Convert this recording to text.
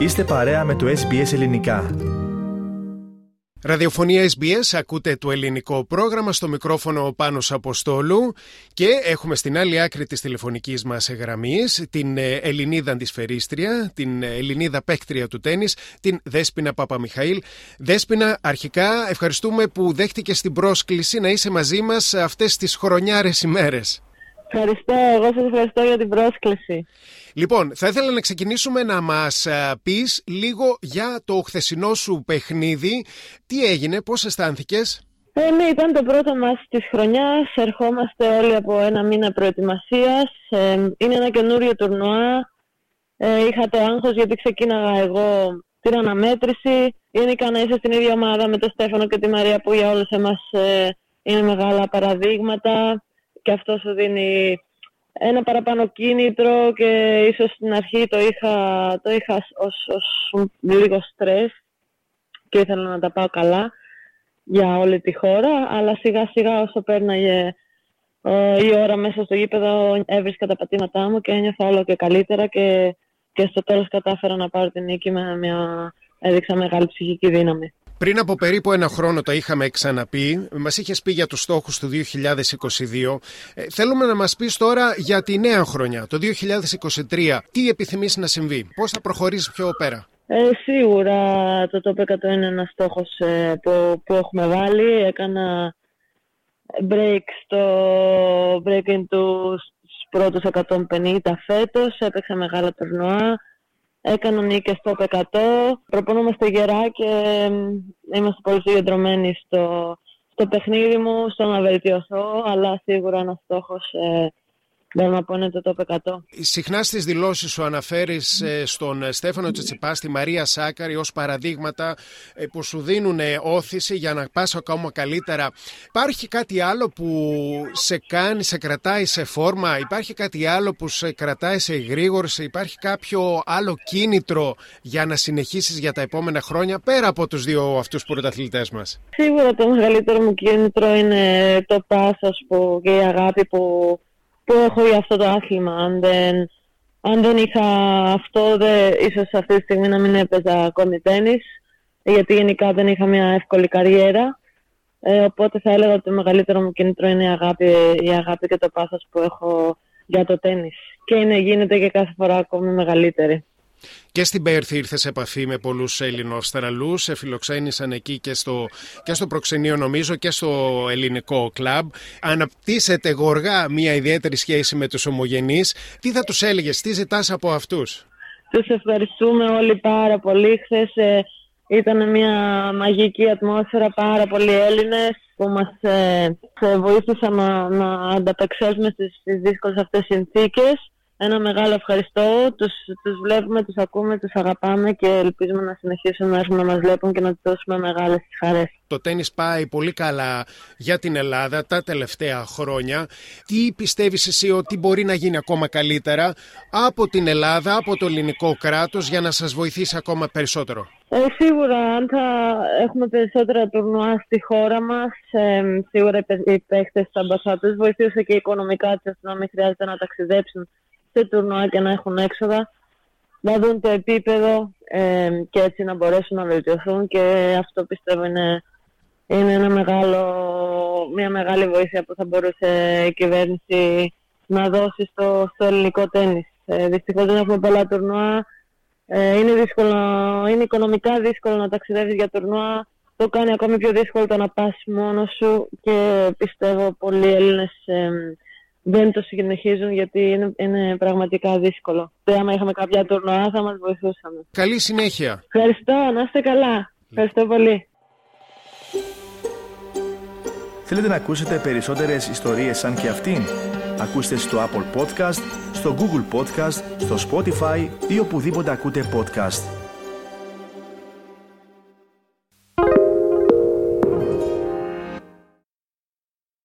Είστε παρέα με το SBS Ελληνικά. Ραδιοφωνία SBS, ακούτε το ελληνικό πρόγραμμα στο μικρόφωνο ο Πάνος Αποστόλου και έχουμε στην άλλη άκρη της τηλεφωνικής μας γραμμής την ε, Ελληνίδα αντισφαιρίστρια, την Ελληνίδα παίκτρια του τέννις, την Δέσποινα Παπαμιχαήλ. Δέσποινα, αρχικά ευχαριστούμε που δέχτηκες την πρόσκληση να είσαι μαζί μας αυτές τις χρονιάρες ημέρες. Ευχαριστώ. Εγώ σας ευχαριστώ για την πρόσκληση. Λοιπόν, θα ήθελα να ξεκινήσουμε να μας ε, πεις λίγο για το χθεσινό σου παιχνίδι. Τι έγινε, πώς αισθάνθηκες; Ε, ναι, ήταν το πρώτο μας της χρονιάς. Ερχόμαστε όλοι από ένα μήνα προετοιμασίας. Ε, είναι ένα καινούριο τουρνουά. Ε, είχα το άγχος γιατί ξεκίναγα εγώ την αναμέτρηση. Γενικά να είσαι στην ίδια ομάδα με τον Στέφανο και τη Μαρία που για όλους εμάς ε, είναι μεγάλα παραδείγματα και αυτό σου δίνει ένα παραπάνω κίνητρο και ίσως στην αρχή το είχα, το είχα ως, ως λίγο στρες και ήθελα να τα πάω καλά για όλη τη χώρα, αλλά σιγά σιγά όσο πέρναγε ε, η ώρα μέσα στο γήπεδο έβρισκα τα πατήματά μου και ένιωθα όλο και καλύτερα και, και στο τέλος κατάφερα να πάρω την νίκη με μια έδειξα μεγάλη ψυχική δύναμη. Πριν από περίπου ένα χρόνο τα είχαμε ξαναπεί, μας είχες πει για τους στόχους του 2022. Ε, θέλουμε να μας πεις τώρα για τη νέα χρονιά, το 2023. Τι επιθυμείς να συμβεί, πώς θα προχωρήσεις πιο πέρα; Ε, σίγουρα το top 100 είναι ένας στόχος ε, που, που έχουμε βάλει. Έκανα break στο break τους πρώτους 150 φέτος. Έπαιξα μεγάλα τουρνουά έκανα νίκες στο 100. Προπονούμαστε γερά και είμαστε πολύ συγκεντρωμένοι στο, στο παιχνίδι μου, στο να βελτιωθώ, αλλά σίγουρα ένας στόχος ε, Μπορώ να πω είναι το top 100. Συχνά στις δηλώσεις σου αναφέρεις ε, στον ε, Στέφανο Τσετσιπά, στη Μαρία Σάκαρη ως παραδείγματα ε, που σου δίνουν όθηση για να πας ακόμα καλύτερα. Υπάρχει κάτι άλλο που σε κάνει, σε κρατάει σε φόρμα, υπάρχει κάτι άλλο που σε κρατάει σε γρήγορση, υπάρχει κάποιο άλλο κίνητρο για να συνεχίσεις για τα επόμενα χρόνια πέρα από τους δύο αυτούς πρωταθλητές μας; Σίγουρα το μεγαλύτερο μου κίνητρο είναι το πάσο και η αγάπη που που έχω για αυτό το άθλημα. Αν δεν, αν δεν είχα αυτό, δε, ίσως αυτή τη στιγμή να μην έπαιζα ακόμη τέννις, γιατί γενικά δεν είχα μια εύκολη καριέρα. Ε, οπότε θα έλεγα ότι το μεγαλύτερο μου κίνητρο είναι η αγάπη, η αγάπη και το πάθος που έχω για το τέννις. Και είναι, γίνεται και κάθε φορά ακόμη μεγαλύτερη. Και στην Πέρθη ήρθε σε επαφή με πολλούς Έλληνο σε φιλοξένησαν εκεί και στο, και στο προξενείο νομίζω και στο ελληνικό κλαμπ. Αναπτύσσεται γοργά μια ιδιαίτερη σχέση με τους ομογενείς. Τι θα τους έλεγες, τι ζητάς από αυτούς; Τους ευχαριστούμε όλοι πάρα πολύ. Χθες ε, ήταν μια μαγική ατμόσφαιρα, πάρα πολλοί Έλληνες που μας ε, βοήθησαν να, να ανταπεξέλθουμε στις, στις δύσκολες αυτές συνθήκες ένα μεγάλο ευχαριστώ. Τους, τους βλέπουμε, τους ακούμε, τους αγαπάμε και ελπίζουμε να συνεχίσουν να έρχουν να μας βλέπουν και να τους δώσουμε μεγάλες χαρές. Το τέννις πάει πολύ καλά για την Ελλάδα τα τελευταία χρόνια. Τι πιστεύεις εσύ ότι μπορεί να γίνει ακόμα καλύτερα από την Ελλάδα, από το ελληνικό κράτος για να σας βοηθήσει ακόμα περισσότερο; Ε, σίγουρα, αν θα έχουμε περισσότερα τουρνουά στη χώρα μας, ε, σίγουρα οι παίχτες θα μπορούσαν βοηθήσει και οικονομικά ώστε να μην χρειάζεται να ταξιδέψουν σε τουρνουά και να έχουν έξοδα, να δουν το επίπεδο ε, και έτσι να μπορέσουν να βελτιωθούν και αυτό πιστεύω είναι, είναι ένα μεγάλο, μια μεγάλη βοήθεια που θα μπορούσε η κυβέρνηση να δώσει στο, στο ελληνικό τέννις. Ε, δυστυχώς δεν έχουμε πολλά τουρνουά, ε, είναι, δύσκολο, είναι οικονομικά δύσκολο να ταξιδεύεις για τουρνουά, το κάνει ακόμη πιο δύσκολο το να πας μόνος σου και πιστεύω πολλοί Έλληνες ε, δεν το συνεχίζουν γιατί είναι, είναι πραγματικά δύσκολο. Και άμα είχαμε κάποια τουρνουά θα μας βοηθούσαμε. Καλή συνέχεια. Ευχαριστώ, να είστε καλά. Ευχαριστώ πολύ. Θέλετε να ακούσετε περισσότερες ιστορίες σαν και αυτήν; Ακούστε στο Apple Podcast, στο Google Podcast, στο Spotify ή οπουδήποτε ακούτε podcast.